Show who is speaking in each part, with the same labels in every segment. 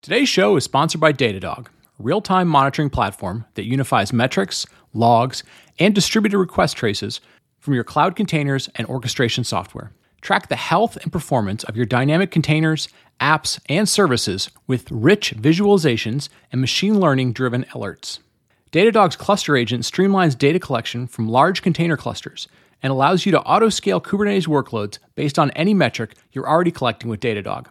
Speaker 1: Today's show is sponsored by Datadog, a real time monitoring platform that unifies metrics, logs, and distributed request traces from your cloud containers and orchestration software. Track the health and performance of your dynamic containers, apps, and services with rich visualizations and machine learning driven alerts. Datadog's cluster agent streamlines data collection from large container clusters and allows you to auto scale Kubernetes workloads based on any metric you're already collecting with Datadog.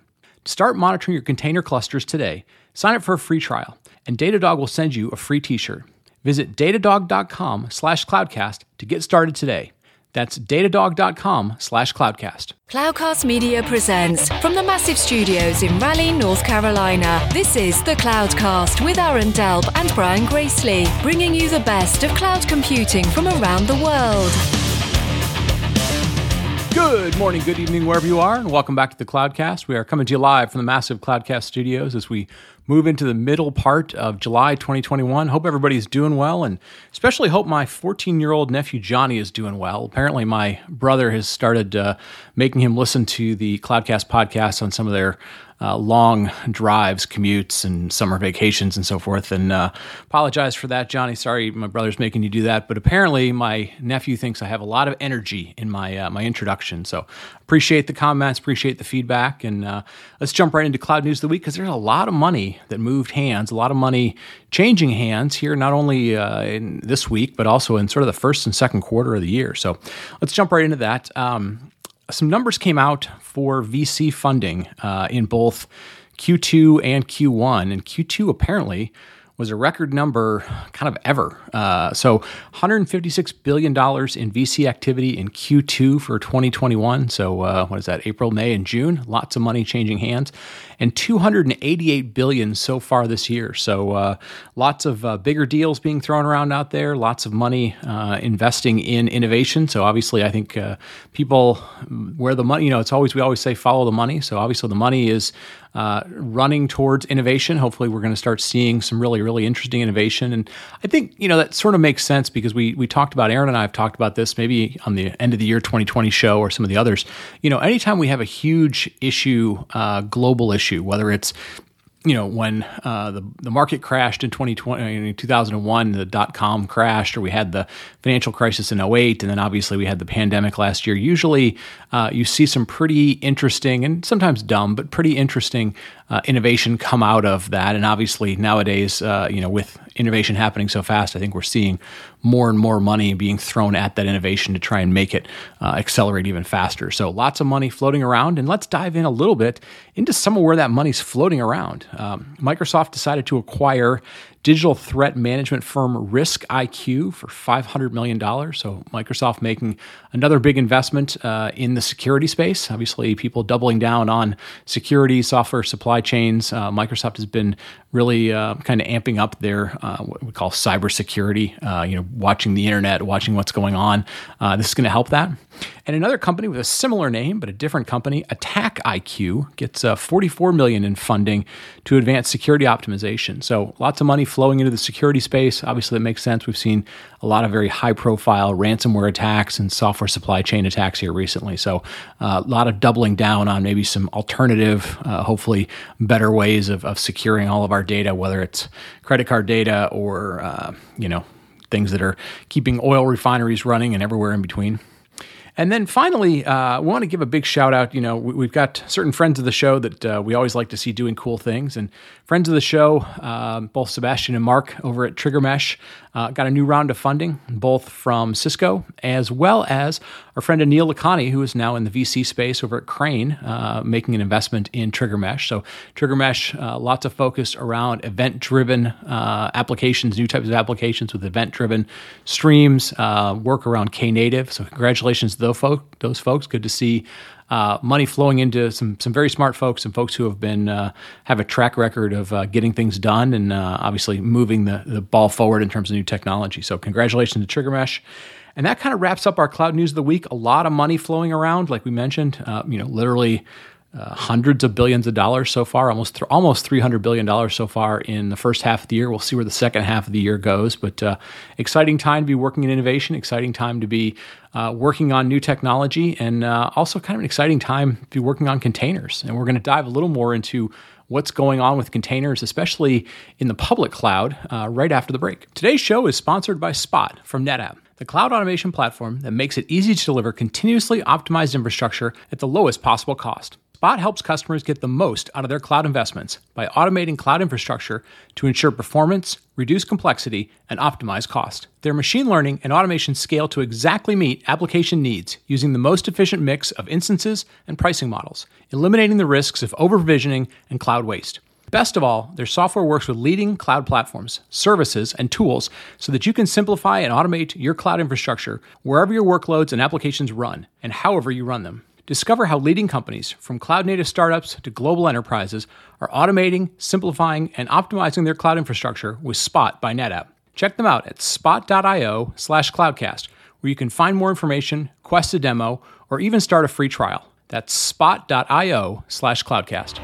Speaker 1: Start monitoring your container clusters today. Sign up for a free trial, and Datadog will send you a free t-shirt. Visit datadog.com slash cloudcast to get started today. That's datadog.com slash cloudcast.
Speaker 2: Cloudcast Media presents from the massive studios in Raleigh, North Carolina. This is the Cloudcast with Aaron Delp and Brian Gracely, bringing you the best of cloud computing from around the world.
Speaker 1: Good morning, good evening, wherever you are, and welcome back to the Cloudcast. We are coming to you live from the massive Cloudcast studios as we move into the middle part of July 2021. Hope everybody's doing well, and especially hope my 14 year old nephew Johnny is doing well. Apparently, my brother has started uh, making him listen to the Cloudcast podcast on some of their uh, long drives, commutes, and summer vacations and so forth. And uh, apologize for that, Johnny. Sorry, my brother's making you do that. But apparently, my nephew thinks I have a lot of energy in my uh, my introduction. So appreciate the comments, appreciate the feedback, and uh, let's jump right into cloud news of the week because there's a lot of money that moved hands, a lot of money changing hands here, not only uh, in this week but also in sort of the first and second quarter of the year. So let's jump right into that. Um, some numbers came out for VC funding uh, in both Q2 and Q1, and Q2 apparently was a record number kind of ever. Uh, so $156 billion in VC activity in Q2 for 2021. So uh, what is that, April, May, and June? Lots of money changing hands. And 288 billion so far this year. So uh, lots of uh, bigger deals being thrown around out there, lots of money uh, investing in innovation. So obviously, I think uh, people where the money, you know, it's always, we always say follow the money. So obviously the money is uh, running towards innovation. Hopefully, we're going to start seeing some really, really interesting innovation. And I think you know that sort of makes sense because we we talked about Aaron and I have talked about this maybe on the end of the year 2020 show or some of the others. You know, anytime we have a huge issue, uh, global issue, whether it's you know, when uh, the, the market crashed in 2020, in 2001, the dot com crashed, or we had the financial crisis in 08, and then obviously we had the pandemic last year. Usually uh, you see some pretty interesting and sometimes dumb, but pretty interesting uh, innovation come out of that. And obviously nowadays, uh, you know, with innovation happening so fast, I think we're seeing more and more money being thrown at that innovation to try and make it uh, accelerate even faster. So lots of money floating around, and let's dive in a little bit into some of where that money's floating around. Um, Microsoft decided to acquire digital threat management firm RiskIQ for $500 million. So, Microsoft making another big investment uh, in the security space. Obviously, people doubling down on security, software supply chains. Uh, Microsoft has been really uh, kind of amping up their uh, what we call cybersecurity, uh, you know, watching the internet, watching what's going on. Uh, this is going to help that. And another company with a similar name but a different company, Attack IQ, gets uh, 44 million in funding to advance security optimization. So lots of money flowing into the security space. Obviously, that makes sense. We've seen a lot of very high-profile ransomware attacks and software supply chain attacks here recently. So uh, a lot of doubling down on maybe some alternative, uh, hopefully better ways of, of securing all of our data, whether it's credit card data or uh, you know things that are keeping oil refineries running and everywhere in between. And then finally, uh, we want to give a big shout out. You know, we, have got certain friends of the show that uh, we always like to see doing cool things. And friends of the show, uh, both Sebastien and Mark over at TriggerMesh, uh, got a new round of funding, both from Cisco as well as our friend Anil Lakhani, who is now in the VC space over at Crane, uh, making an investment in TriggerMesh. So, TriggerMesh, uh, lots of focus around event driven applications, new types of applications with event driven streams, work around Knative. So, congratulations to those, folk, those folks. Good to see uh, money flowing into some some very smart folks, some folks who have been uh, have a track record of uh, getting things done and uh, obviously moving the the ball forward in terms of new technology. So congratulations to TriggerMesh. And that kind of wraps up our cloud news of the week. A lot of money flowing around, like we mentioned. Uh, you know, literally uh, hundreds of billions of dollars so far, almost th- almost three hundred billion dollars so far in the first half of the year. We'll see where the second half of the year goes, but uh, exciting time to be working in innovation. Exciting time to be uh, working on new technology, and uh, also kind of an exciting time to be working on containers. And we're going to dive a little more into what's going on with containers, especially in the public cloud, uh, right after the break. Today's show is sponsored by Spot from NetApp, the cloud automation platform that makes it easy to deliver continuously optimized infrastructure at the lowest possible cost. Spot helps customers get the most out of their cloud investments by automating cloud infrastructure to ensure performance, reduce complexity, and optimize cost. Their machine learning and automation scale to exactly meet application needs using the most efficient mix of instances and pricing models, eliminating the risks of over provisioning and cloud waste. Best of all, their software works with leading cloud platforms, services, and tools so that you can simplify and automate your cloud infrastructure wherever your workloads and applications run and however you run them. Discover how leading companies, from cloud native startups to global enterprises, are automating, simplifying, and optimizing their cloud infrastructure with Spot by NetApp. Check them out at spot.io slash cloudcast, where you can find more information, quest a demo, or even start a free trial. That's spot.io slash cloudcast.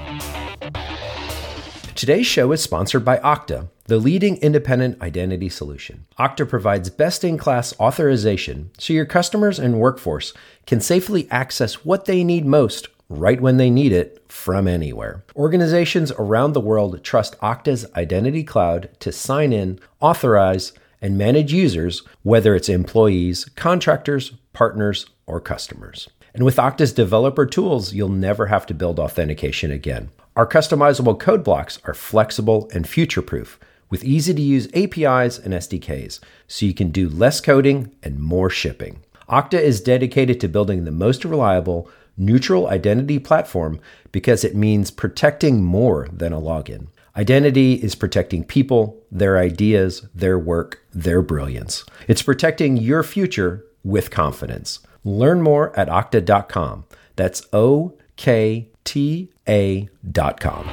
Speaker 3: Today's show is sponsored by Okta, the leading independent identity solution. Okta provides best in class authorization so your customers and workforce can safely access what they need most right when they need it from anywhere. Organizations around the world trust Okta's Identity Cloud to sign in, authorize, and manage users, whether it's employees, contractors, partners, or customers. And with Okta's developer tools, you'll never have to build authentication again. Our customizable code blocks are flexible and future proof with easy to use APIs and SDKs, so you can do less coding and more shipping. Okta is dedicated to building the most reliable, neutral identity platform because it means protecting more than a login. Identity is protecting people, their ideas, their work, their brilliance. It's protecting your future with confidence. Learn more at okta.com. That's O K T A.com.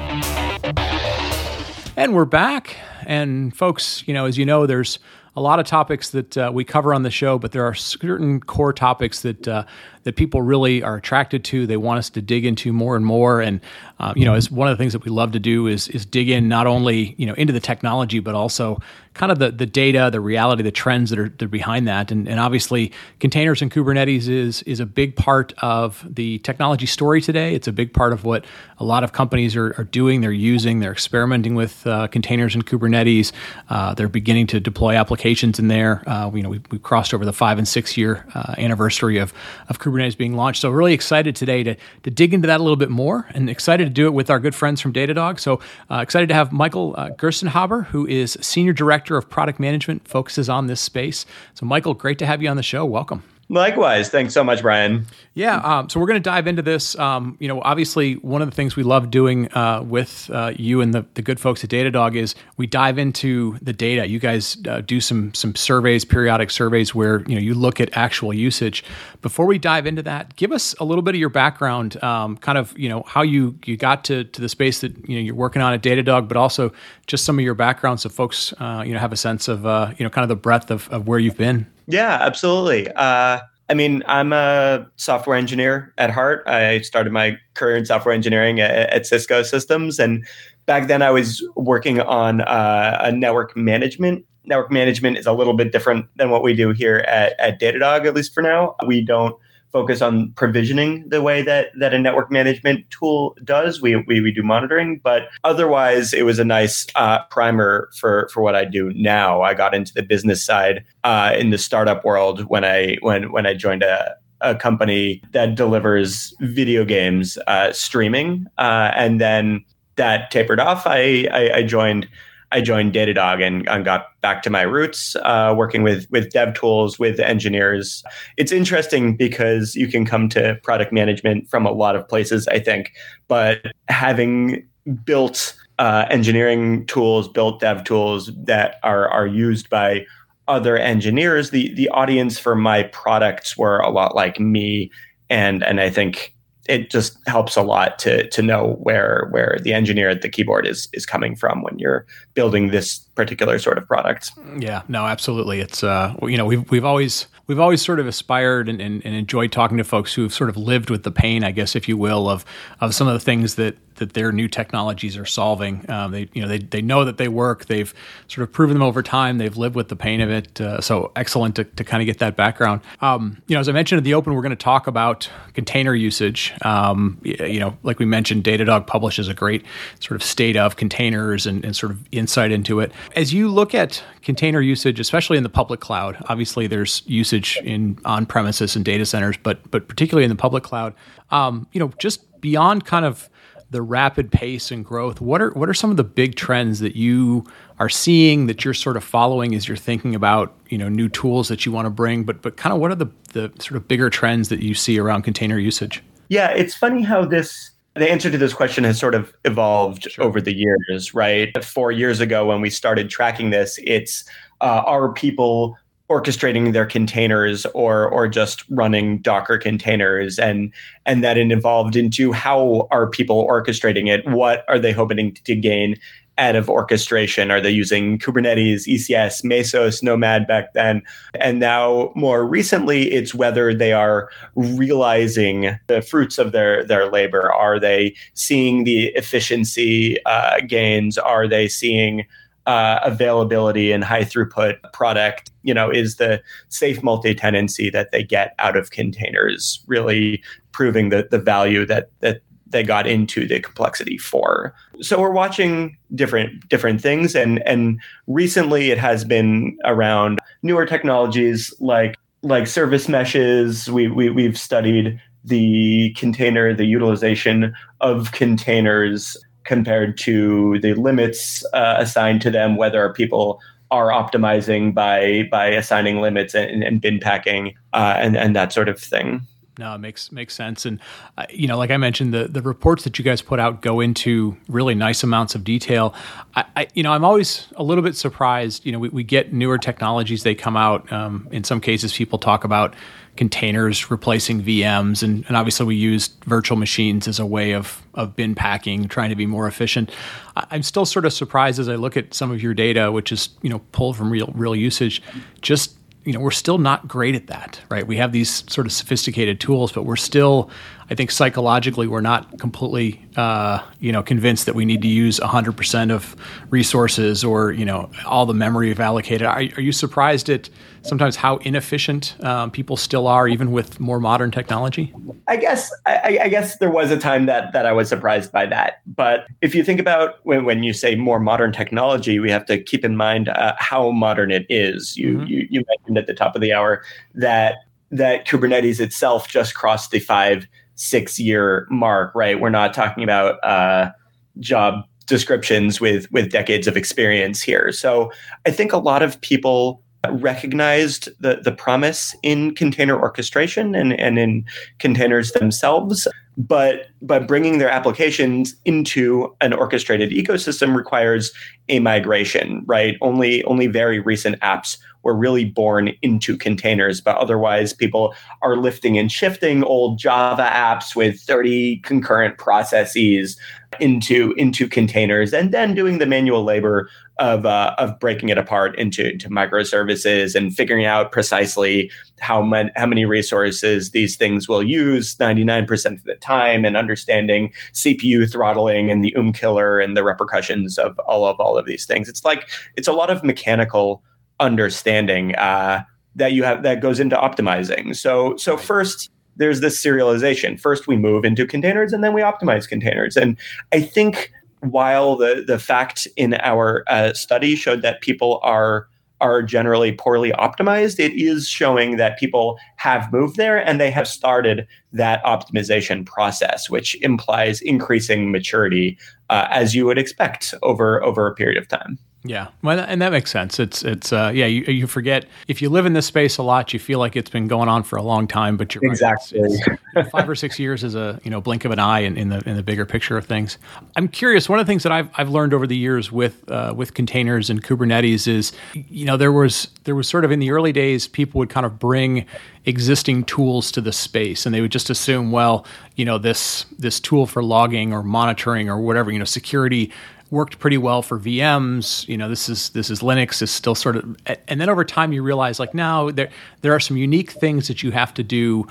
Speaker 1: And we're back. And folks, you know, as you know, there's a lot of topics that uh, we cover on the show, but there are certain core topics that uh, that people really are attracted to. They want us to dig into more and more. And uh, you know, as one of the things that we love to do is is dig in not only you know into the technology, but also kind of the the data, the reality, the trends that are, that are behind that. And, and obviously, containers and Kubernetes is is a big part of the technology story today. It's a big part of what a lot of companies are, are doing. They're using, they're experimenting with uh, containers and Kubernetes. Uh, they're beginning to deploy applications in there. Uh, you know, we, we crossed over the five and six year uh, anniversary of of Kubernetes Kubernetes being launched. So really excited today to, to dig into that a little bit more and excited to do it with our good friends from Datadog. So uh, excited to have Michael uh, Gerstenhaber, who is Senior Director of Product Management, focuses on this space. So Michael, great to have you on the show. Welcome.
Speaker 4: Likewise. Thanks so much, Brian.
Speaker 1: Yeah. Um, so we're going to dive into this. Um, you know, obviously, one of the things we love doing uh, with uh, you and the, the good folks at Datadog is we dive into the data. You guys uh, do some some surveys, periodic surveys, where you know you look at actual usage. Before we dive into that, give us a little bit of your background, um, kind of you know how you you got to to the space that you know you're working on at Datadog, but also just some of your background, so folks uh, you know have a sense of uh, you know kind of the breadth of, of where you've been.
Speaker 4: Yeah, absolutely. Uh, I mean, I'm a software engineer at heart. I started my career in software engineering at, at Cisco Systems, and back then I was working on uh, a network management. Network management is a little bit different than what we do here at, at Datadog, at least for now. We don't focus on provisioning the way that that a network management tool does. We we, we do monitoring, but otherwise, it was a nice uh, primer for for what I do now. I got into the business side uh, in the startup world when I when when I joined a a company that delivers video games uh, streaming, uh, and then that tapered off. I, I, I joined I joined Datadog and, and got back to my roots, uh, working with with dev tools, with engineers. It's interesting because you can come to product management from a lot of places, I think, but having built uh, engineering tools, built dev tools that are are used by other engineers, the the audience for my products were a lot like me, and and I think it just helps a lot to to know where where the engineer at the keyboard is is coming from when you're building this particular sort of product.
Speaker 1: Yeah, no, absolutely. It's uh, you know we've we've always we've always sort of aspired and, and, and enjoyed talking to folks who have sort of lived with the pain, I guess, if you will, of of some of the things that that their new technologies are solving. Um, they you know they they know that they work. They've sort of proven them over time. They've lived with the pain of it. Uh, so excellent to, to kind of get that background. Um, you know, as I mentioned at the open, we're going to talk about container usage. Um, you know, like we mentioned, Datadog publishes a great sort of state of containers and, and sort of insight into it. As you look at container usage, especially in the public cloud, obviously there's usage in on premises and data centers, but but particularly in the public cloud, um, you know, just beyond kind of the rapid pace and growth, what are what are some of the big trends that you are seeing that you're sort of following as you're thinking about you know new tools that you want to bring? But but kind of what are the the sort of bigger trends that you see around container usage?
Speaker 4: Yeah, it's funny how this the answer to this question has sort of evolved sure. over the years, right? Four years ago, when we started tracking this, it's uh, are people orchestrating their containers or or just running Docker containers and and that it evolved into how are people orchestrating it? What are they hoping to gain out of orchestration? Are they using Kubernetes, ECS, Mesos, Nomad back then? And now more recently, it's whether they are realizing the fruits of their their labor. Are they seeing the efficiency uh, gains? Are they seeing uh, availability and high throughput product, you know, is the safe multi-tenancy that they get out of containers, really proving the, the value that that they got into the complexity for. So we're watching different different things and and recently it has been around newer technologies like like service meshes. We, we we've studied the container, the utilization of containers compared to the limits uh, assigned to them, whether people are optimizing by by assigning limits and, and bin packing uh, and and that sort of thing.
Speaker 1: No, it makes makes sense, and uh, you know, like I mentioned, the the reports that you guys put out go into really nice amounts of detail. I, I you know, I'm always a little bit surprised. You know, we, we get newer technologies; they come out. Um, in some cases, people talk about containers replacing VMs, and, and obviously we used virtual machines as a way of of bin packing, trying to be more efficient. I'm still sort of surprised as I look at some of your data, which is you know pulled from real real usage, just you know we're still not great at that right we have these sort of sophisticated tools but we're still i think psychologically we're not completely uh, you know convinced that we need to use 100% of resources or you know all the memory we've allocated. Are, are you surprised at sometimes how inefficient um, people still are even with more modern technology?
Speaker 4: I guess I, I, guess there was a time that that i was surprised by that. But if you think about when, when you say more modern technology we have to keep in mind uh, how modern it is. You, mm-hmm. you you mentioned at the top of the hour that that kubernetes itself just crossed the five six year mark right? We're not talking about uh, job descriptions with with decades of experience here. So i think a lot of people recognized the, the promise in container orchestration and, and in containers themselves but but bringing their applications into an orchestrated ecosystem requires a migration right? Only only very recent apps were really born into containers but otherwise people are lifting and shifting old java apps with 30 concurrent processes into into containers and then doing the manual labor of uh, of breaking it apart into, into microservices and figuring out precisely how many how many resources these things will use 99% of the time and understanding CPU throttling and the um killer and the repercussions of all of all of these things. It's like it's a lot of mechanical understanding uh, that you have that goes into optimizing. So so first there's this serialization. First we move into containers and then we optimize containers. And I think while the the fact in our uh, study showed that people are are generally poorly optimized, it is showing that people have moved there and they have started that optimization process, which implies increasing maturity uh, as you would expect over over a period of time.
Speaker 1: Yeah, well, and that makes sense. It's it's uh, yeah. You, you forget if you live in this space a lot, you feel like it's been going on for a long time. But you're
Speaker 4: exactly
Speaker 1: right. it's, it's five or six years is a you know blink of an eye in, in, the in the bigger picture of things. I'm curious. One of the things that I've I've learned over the years with uh, with containers and Kubernetes is you know there was there was sort of in the early days people would kind of bring existing tools to the space and they would just assume well you know this this tool for logging or monitoring or whatever you know security worked pretty well for VMs. You know, this is this is Linux is still sort of, and then over time you realize like now there there are some unique things that you have to do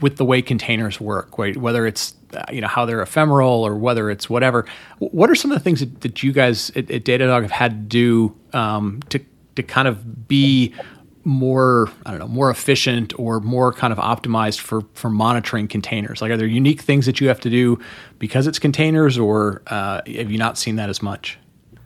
Speaker 1: with the way containers work, right? Whether it's you know how they're ephemeral or whether it's whatever. What are some of the things that, that you guys at, at, Datadog have had to do um, to to kind of be more I don't know more efficient or more kind of optimized for for monitoring containers? Like, are there unique things that you have to do because it's containers, or uh, have you not seen that as much?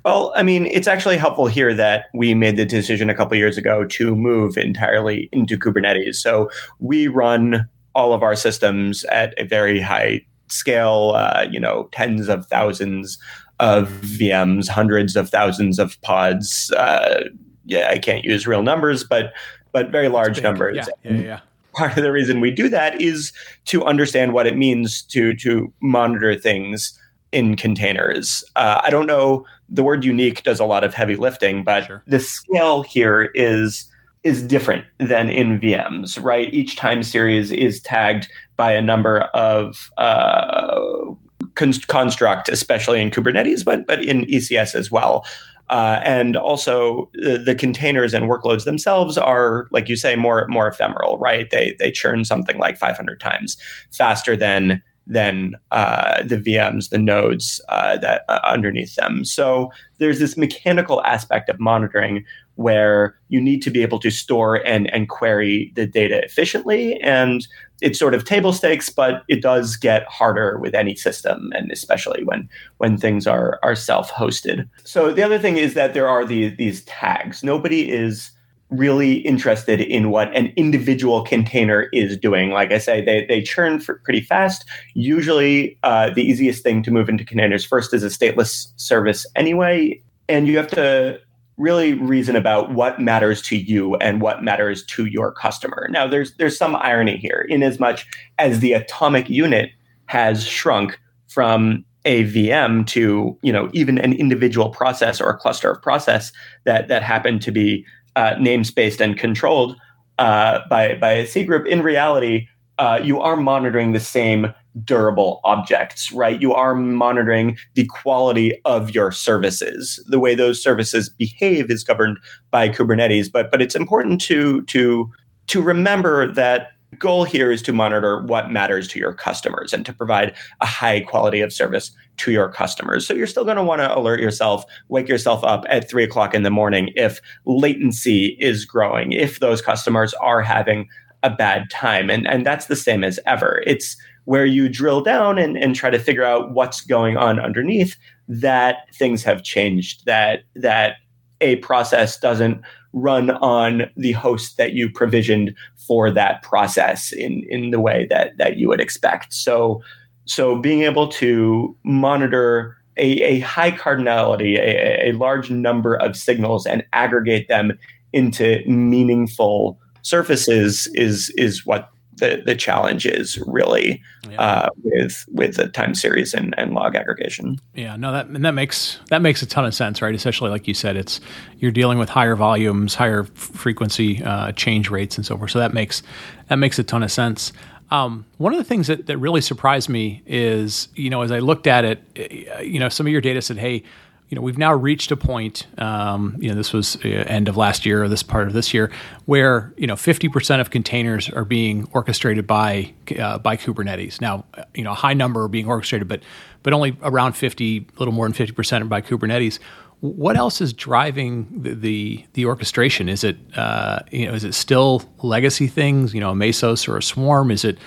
Speaker 4: Well, I mean, it's actually helpful here that we made the decision a couple years ago to move entirely into Kubernetes. So we run all of our systems at a very high scale, uh, you know, tens of thousands of VMs, hundreds of thousands of pods. Uh, yeah, I can't use real numbers, but but very large numbers.
Speaker 1: Yeah, yeah, yeah.
Speaker 4: Part of the reason we do that is to understand what it means to to monitor things in containers. Uh, I don't know. The word unique does a lot of heavy lifting, but sure. the scale here is is different than in VMs, right? Each time series is tagged by a number of uh, con- construct, especially in Kubernetes, but but in ECS as well. Uh, and also the, the, containers and workloads themselves are, like you say, more more ephemeral, right? They they churn something like 500 times faster than than uh, the VMs, the nodes uh, that uh, underneath them. So there's this mechanical aspect of monitoring where you need to be able to store and, and query the data efficiently. And it's sort of table stakes, but it does get harder with any system, and especially when when things are are self-hosted. So the other thing is that there are these these tags. Nobody is really interested in what an individual container is doing. Like I say, they, they churn pretty fast. Usually, uh, the easiest thing to move into containers first is a stateless service anyway. And you have to really reason about what matters to you and what matters to your customer. Now, there's there's some irony here, in as much as the atomic unit has shrunk from a VM to you know even an individual process or a cluster of process that that happen to be uh, namespaced and controlled uh, by by a cgroup. In reality, uh, you are monitoring the same durable objects, right? You are monitoring the quality of your services. The way those services behave is governed by Kubernetes, but but it's important to to to remember that goal here is to monitor what matters to your customers and to provide a high quality of service to your customers. So you're still going to want to alert yourself, wake yourself up at three o'clock in the morning if latency is growing, if those customers are having a bad time. And, and that's the same as ever. It's where you drill down and, and try to figure out what's going on underneath that things have changed, that that a process doesn't run on the host that you provisioned for that process in, in the way that, that you would expect. So so being able to monitor a, a high cardinality, a, a large number of signals and aggregate them into meaningful surfaces is is what the, the challenge is really yeah. uh, with with the time series and, and log aggregation.
Speaker 1: Yeah, no, that and that makes that makes a ton of sense, right? Especially like you said, it's you're dealing with higher volumes, higher frequency uh, change rates, and so forth. So that makes that makes a ton of sense. Um, one of the things that, that really surprised me is, you know, as I looked at it, eh, you know, some of your data said, hey, you know, we've now reached a point, um, you know, this was uh, end of last year or this part of this year, where, you know, 50% of containers are being orchestrated by, uh, by Kubernetes. Now, you know, a high number are being orchestrated, but, but only around 50, a little more than 50% are by Kubernetes. What else is driving the, the, the orchestration? Is it, uh, you know, is it still legacy things, you know, a Mesos or a Swarm? Is it,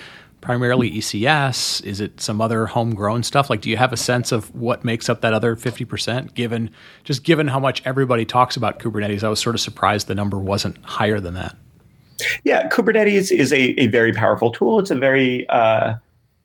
Speaker 1: primarily ECS? Is it some other homegrown stuff? Like, do you have a sense of what makes up that other 50%? Given just given how much everybody talks about Kubernetes, I was sort of surprised the number wasn't higher than that.
Speaker 4: Yeah, Kubernetes is a, a very powerful tool. It's a very, uh,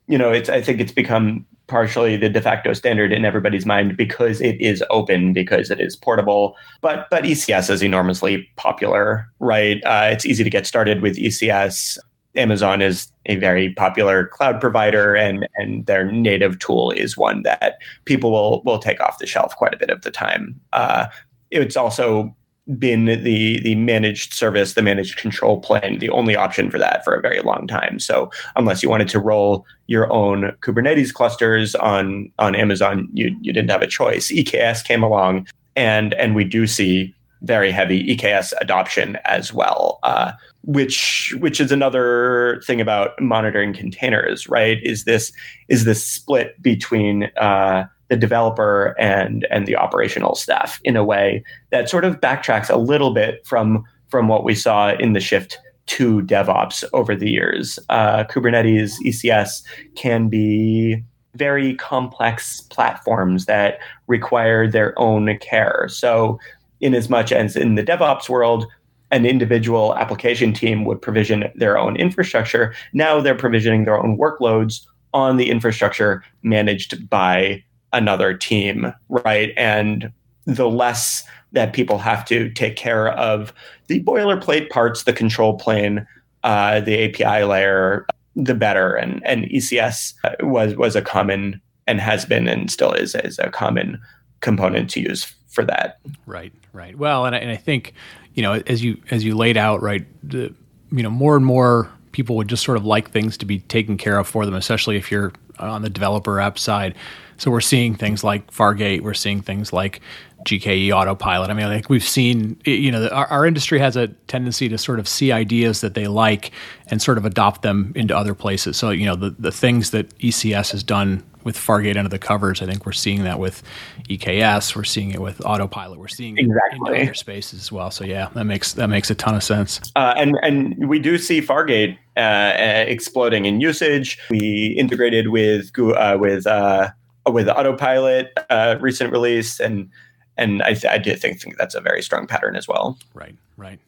Speaker 4: you know, it's I think it's become partially the de facto standard in everybody's mind because it is open, because it is portable. But but ECS is enormously popular, right? Uh, it's easy to get started with ECS. Amazon is a very popular cloud provider, and and their native tool is one that people will will take off the shelf quite a bit of the time. Uh, it's also been the the managed service, the managed control plane, the only option for that for a very long time. So unless you wanted to roll your own Kubernetes clusters on on Amazon, you you didn't have a choice. EKS came along, and and we do see very heavy EKS adoption as well, uh, which which is another thing about monitoring containers, right? Is this is this split between uh, the developer and and the operational staff in a way that sort of backtracks a little bit from from what we saw in the shift to DevOps over the years. Uh, Kubernetes ECS can be very complex platforms that require their own care. So, in as much as in the DevOps world, an individual application team would provision their own infrastructure, now they're provisioning their own workloads on the infrastructure managed by another team, right? And the less that people have to take care of the boilerplate parts, the control plane, uh, the API layer, the better. And and ECS was was a common and has been and still is is a common component to use for that.
Speaker 1: Right, right. Well, and I, and I think you know as you as you laid out, right, the, you know more and more people would just sort of like things to be taken care of for them, especially if you're on the developer app side. So we're seeing things like Fargate, we're seeing things like GKE Autopilot. I mean, like we've seen, you know, our, our, industry has a tendency to sort of see ideas that they like and sort of adopt them into other places. So, you know, the, the things that ECS has done with Fargate under the covers, I think we're seeing that with EKS, we're seeing it with Autopilot, we're seeing exactly. it in other spaces as well. So, yeah, that makes that makes a ton of sense.
Speaker 4: Uh, and and we do see Fargate uh, uh, exploding in usage. We integrated with uh, with uh, with Autopilot uh, recent release, and and I, th- I do think, think that's a very strong pattern as well.
Speaker 1: Right, right.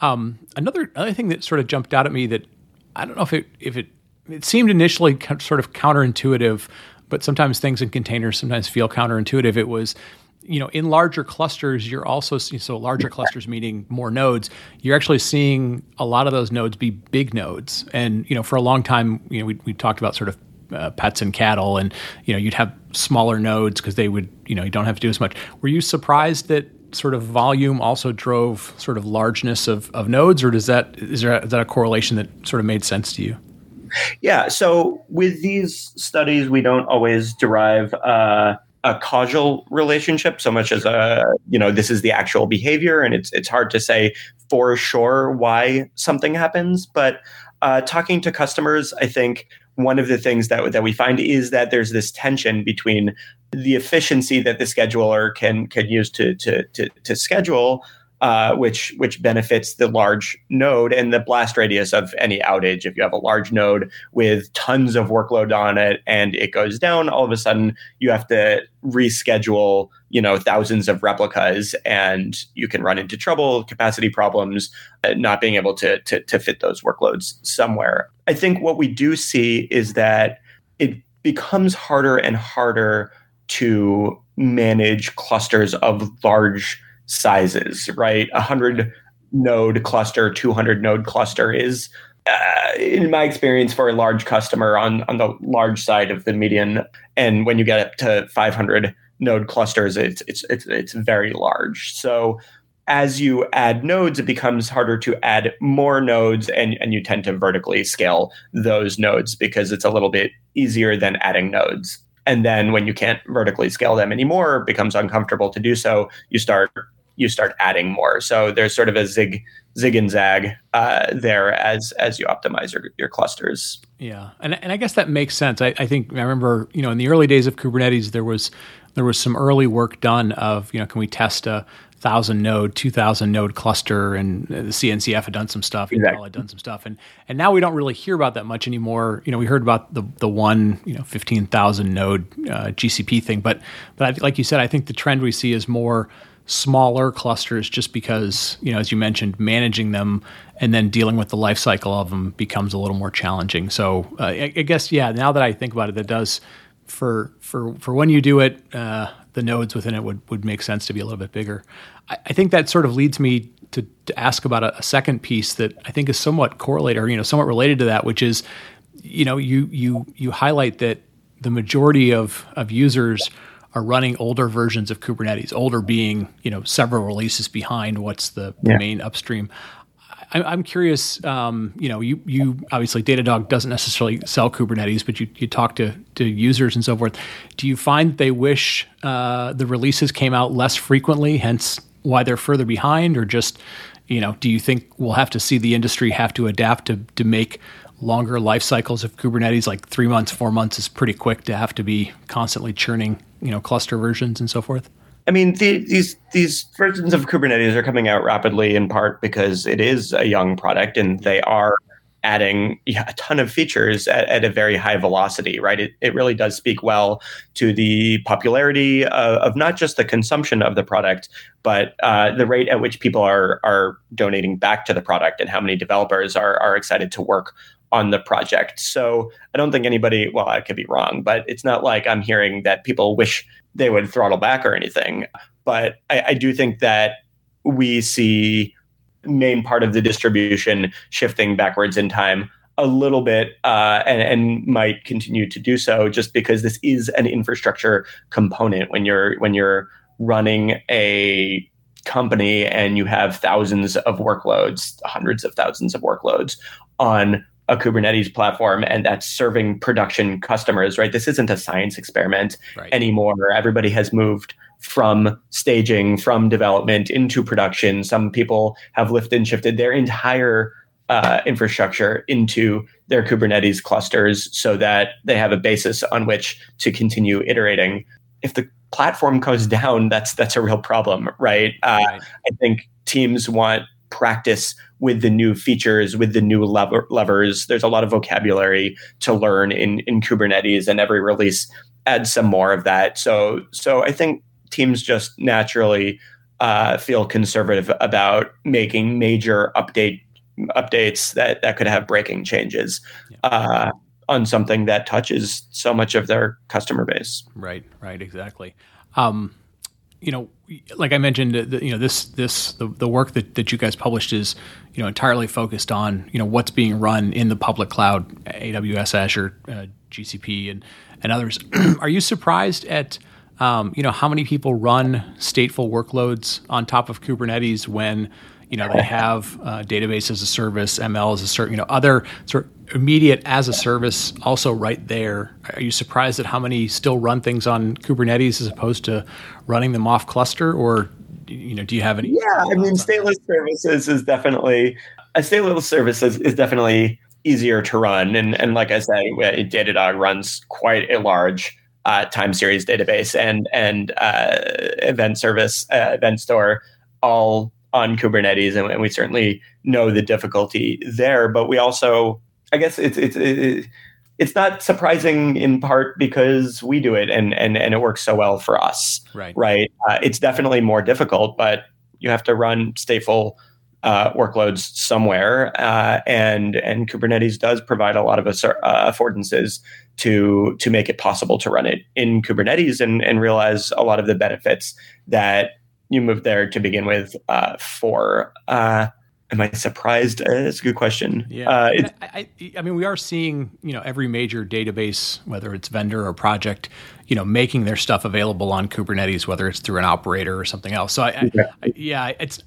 Speaker 1: Um, another another thing that sort of jumped out at me that I don't know if it if it it seemed initially sort of counterintuitive, but sometimes things in containers sometimes feel counterintuitive. It was you know in larger clusters you're also so larger clusters meaning more nodes you're actually seeing a lot of those nodes be big nodes and you know for a long time you know we, we talked about sort of uh, pets and cattle, and you know you'd have smaller nodes because they would you know you don't have to do as much. Were you surprised that sort of volume also drove sort of largeness of, of nodes, or does that is there is that a correlation that sort of made sense to you?
Speaker 4: Yeah. So with these studies, we don't always derive uh, a causal relationship so much as a you know this is the actual behavior, and it's it's hard to say for sure why something happens, but. Uh, talking to customers, I think one of the things that that we find is that there's this tension between the efficiency that the scheduler can can use to to to, to schedule uh, which which benefits the large node and the blast radius of any outage. If you have a large node with tons of workload on it and it goes down, all of a sudden you have to reschedule, you know, thousands of replicas, and you can run into trouble, capacity problems, uh, not being able to, to to fit those workloads somewhere. I think what we do see is that it becomes harder and harder to manage clusters of large sizes, right? A hundred node cluster, 200 node cluster is, uh, in my experience, for a large customer on, on the large side of the median. And when you get up to 500 node clusters, it's, it's, it's, it's very large. So as you add nodes, it becomes harder to add more nodes, and, and you tend to vertically scale those nodes because it's a little bit easier than adding nodes. And then when you can't vertically scale them anymore, it becomes uncomfortable to do so. You start you start adding more. So there's sort of a zig zig and zag uh, there as as you optimize your, your clusters.
Speaker 1: Yeah, and and I guess that makes sense. I, I think I remember you know in the early days of Kubernetes there was there was some early work done of you know can we test a thousand node, two thousand node cluster, and the CNCF had done some stuff, exactly. Intel had done some stuff, and and now we don't really hear about that much anymore. You know, we heard about the the one you know fifteen thousand node uh, GCP thing, but but like you said, I think the trend we see is more smaller clusters just because you know as you mentioned managing them and then dealing with the life cycle of them becomes a little more challenging. So uh, I, I, guess yeah now that i think about it that does for for for when you do it uh, the nodes within it would would make sense to be a little bit bigger. I, I think that sort of leads me to, to ask about a, a second piece that i think is somewhat correlated or you know somewhat related to that which is you know you you you highlight that the majority of of users are running older versions of Kubernetes, older being you know several releases behind what's the, yeah. main upstream. I, am curious. Um, you know, you you obviously Datadog doesn't necessarily sell Kubernetes, but you you talk to to users and so forth. Do you find they wish uh, the releases came out less frequently, hence why they're further behind, or just you know, do you think we'll have to see the industry have to adapt to to make longer life cycles of Kubernetes, like three months, four months, is pretty quick to have to be constantly churning, you know, cluster versions and so forth?
Speaker 4: I mean, the, these these versions of Kubernetes are coming out rapidly in part because it is a young product and they are adding yeah, a ton of features at, at, a very high velocity, right? It, it really does speak well to the popularity of, of not just the consumption of the product, but uh, the rate at which people are are donating back to the product and how many developers are are excited to work on the project. So I don't think anybody, well, I could be wrong, but it's not like I'm hearing that people wish they would throttle back or anything. But I, I do think that we see main part of the distribution shifting backwards in time a little bit uh, and, and might continue to do so just because this is an infrastructure component when you're when you're running a company and you have thousands of workloads hundreds of thousands of workloads on a Kubernetes platform and that's serving production customers, right? This isn't a science experiment right. anymore. Everybody has moved from staging, from development into production. Some people have lifted and shifted their entire uh, infrastructure into their Kubernetes clusters so that they have a basis on which to continue iterating. If the platform goes down, that's that's a real problem, right? Uh, right. I think teams want practice with the new features, with the new lever- levers. There's a lot of vocabulary to learn in, in Kubernetes, and every release adds some more of that. So, so I think teams just naturally uh, feel conservative about making major update updates that that could have breaking changes. Yeah. Uh, on something that touches so much of their customer base.
Speaker 1: Right, right, exactly. Um, you know, like I mentioned, the, you know, this this the, the work that, that you guys published is, you know, entirely focused on you know what's being run in the public cloud, AWS, Azure, uh, GCP, and and others. Are you surprised at um, you know how many people run stateful workloads on top of Kubernetes when you know they have uh, database as a service, ML as a service, you know, other sort of immediate as a service also right there. Are you surprised at how many still run things on Kubernetes as opposed to running them off cluster, or you know, do you have any?
Speaker 4: Yeah, I mean, stateless services is definitely a stateless service is, is definitely easier to run, and and like I say, Datadog runs quite a large uh, time series database and and uh, event service, uh, event store, all on Kubernetes, and, and, we certainly know the difficulty there. But we also, I guess, it's it's it's not surprising in part because we do it and and and it works so well for us.
Speaker 1: Right.
Speaker 4: Right. Uh, it's definitely more difficult, but you have to run stateful uh, workloads somewhere, uh, and and Kubernetes does provide a lot of uh, affordances to to make it possible to run it in Kubernetes and and realize a lot of the benefits that you moved there to begin with uh, for. Uh, am I surprised? Uh, it's a good question.
Speaker 1: Yeah, uh, I, I, I, mean, we are seeing you know every major database, whether it's vendor or project, you know, making their stuff available on Kubernetes, whether it's through an operator or something else. So, I, yeah. I, yeah, it's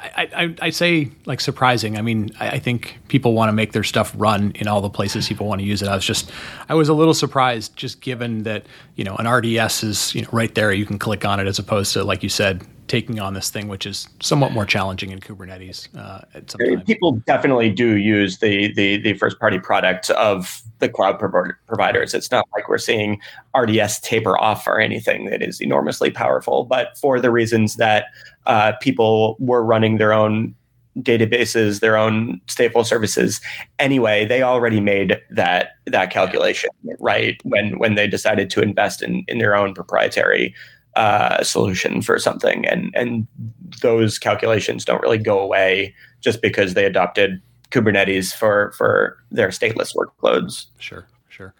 Speaker 1: I, I, I, say like surprising. I mean, I, I think people want to make their stuff run in all the places people want to use it. I was just, I was a little surprised, just given that you know an RDS is you know right there. You can click on it as opposed to like you said, taking on this thing, which is somewhat more challenging in Kubernetes. Uh, at some time.
Speaker 4: People definitely do use the the, the first party product of the cloud providers. It's not like we're seeing RDS taper off or anything that is enormously powerful, but for the reasons that uh, people were running their own databases, their own stateful services anyway, they already made that that calculation, right? When when they decided to invest in in their own proprietary uh, solution for something, and and those calculations don't really go away just because they adopted Kubernetes for for their stateless workloads.
Speaker 1: Sure, sure.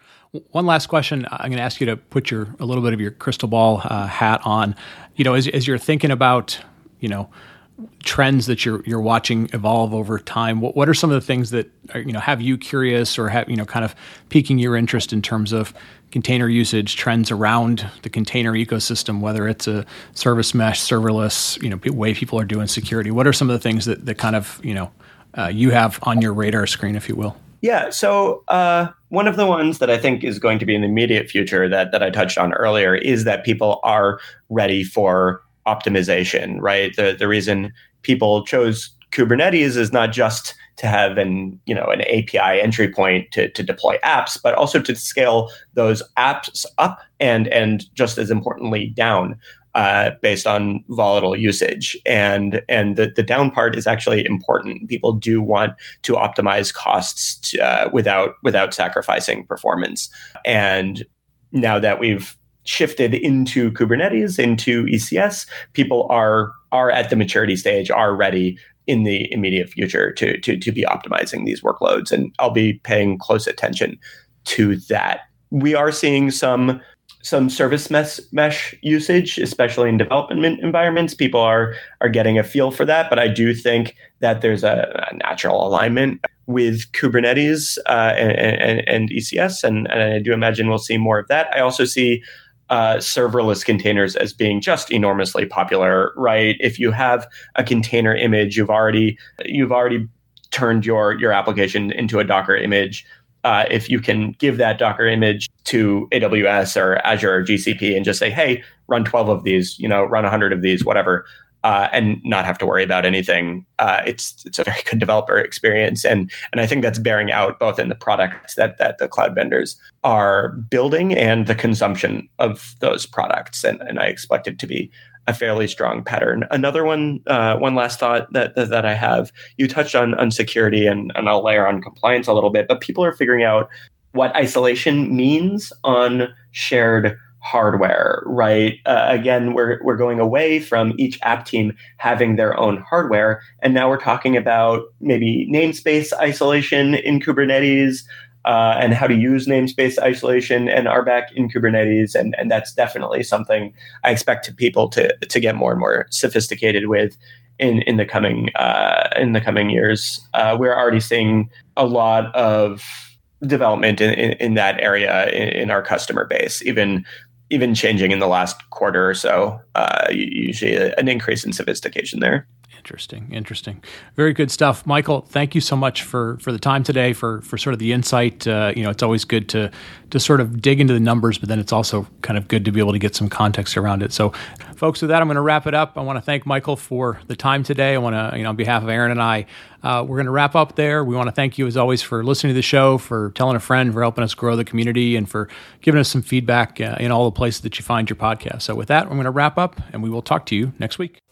Speaker 1: One last question. I'm going to ask you to put your a little bit of your crystal ball uh, hat on. You know, as as you're thinking about, you know, trends that you're you're watching evolve over time? What what are some of the things that are, you know have you curious or have you know kind of piquing your interest in terms of container usage trends around the container ecosystem, whether it's a service mesh, serverless, you know, way people are doing security. What are some of the things that that kind of you know uh, you have on your radar screen, if you will?
Speaker 4: Yeah. So uh, one of the ones that I think is going to be in the immediate future that that I touched on earlier is that people are ready for optimization. Right. The the reason people chose Kubernetes is not just to have an you know an API entry point to, to deploy apps, but also to scale those apps up and and just as importantly down uh, based on volatile usage. And and the, the down part is actually important. People do want to optimize costs to, uh, without without sacrificing performance. And now that we've shifted into Kubernetes, into ECS, people are are at the maturity stage, are ready in the immediate future to to to be optimizing these workloads. And I'll be paying close attention to that. We are seeing some some service mesh, mesh usage, especially in development environments. People are are getting a feel for that, but I do think that there's a, a natural alignment with Kubernetes uh, and, and, and, ECS, and, and, I do imagine we'll see more of that. I also see uh, serverless containers as being just enormously popular. Right? If you have a container image, you've already you've already turned your your application into a Docker image uh, if you can give that Docker image to AWS or Azure or GCP and just say, hey, run 12 of these, you know, run 100 of these, whatever, uh, and not have to worry about anything, uh, it's it's a very good developer experience, and and I think that's bearing out both in the products that that the cloud vendors are building and the consumption of those products, and and I expect it to be a fairly strong pattern. Another one, uh, one last thought that, that, I have. You touched on on security, and and I'll layer on compliance a little bit. But people are figuring out what isolation means on shared hardware, right? Uh, again, we're we're going away from each app team having their own hardware, and now we're talking about maybe namespace isolation in Kubernetes, uh, and how to use namespace isolation and RBAC in Kubernetes. And, and that's definitely something I expect people to, to get more and more sophisticated with in, in the coming uh, in the coming years. Uh, we're already seeing a lot of development in, in, in that area in, in, our customer base, even even changing in the last quarter or so. Uh, usually an increase in sophistication there.
Speaker 1: Interesting, interesting, very good stuff, Michael. Thank you so much for for the time today, for for sort of the insight. Uh, you know, it's always good to to sort of dig into the numbers, but then it's also kind of good to be able to get some context around it. So, folks, with that, I'm going to wrap it up. I want to thank Michael for the time today. I want to, you know, on behalf of Aaron and I, uh, we're going to wrap up there. We want to thank you as always for listening to the show, for telling a friend, for helping us grow the community, and for giving us some feedback uh, in all the places that you find your podcast. So, with that, I'm going to wrap up, and we will talk to you next week.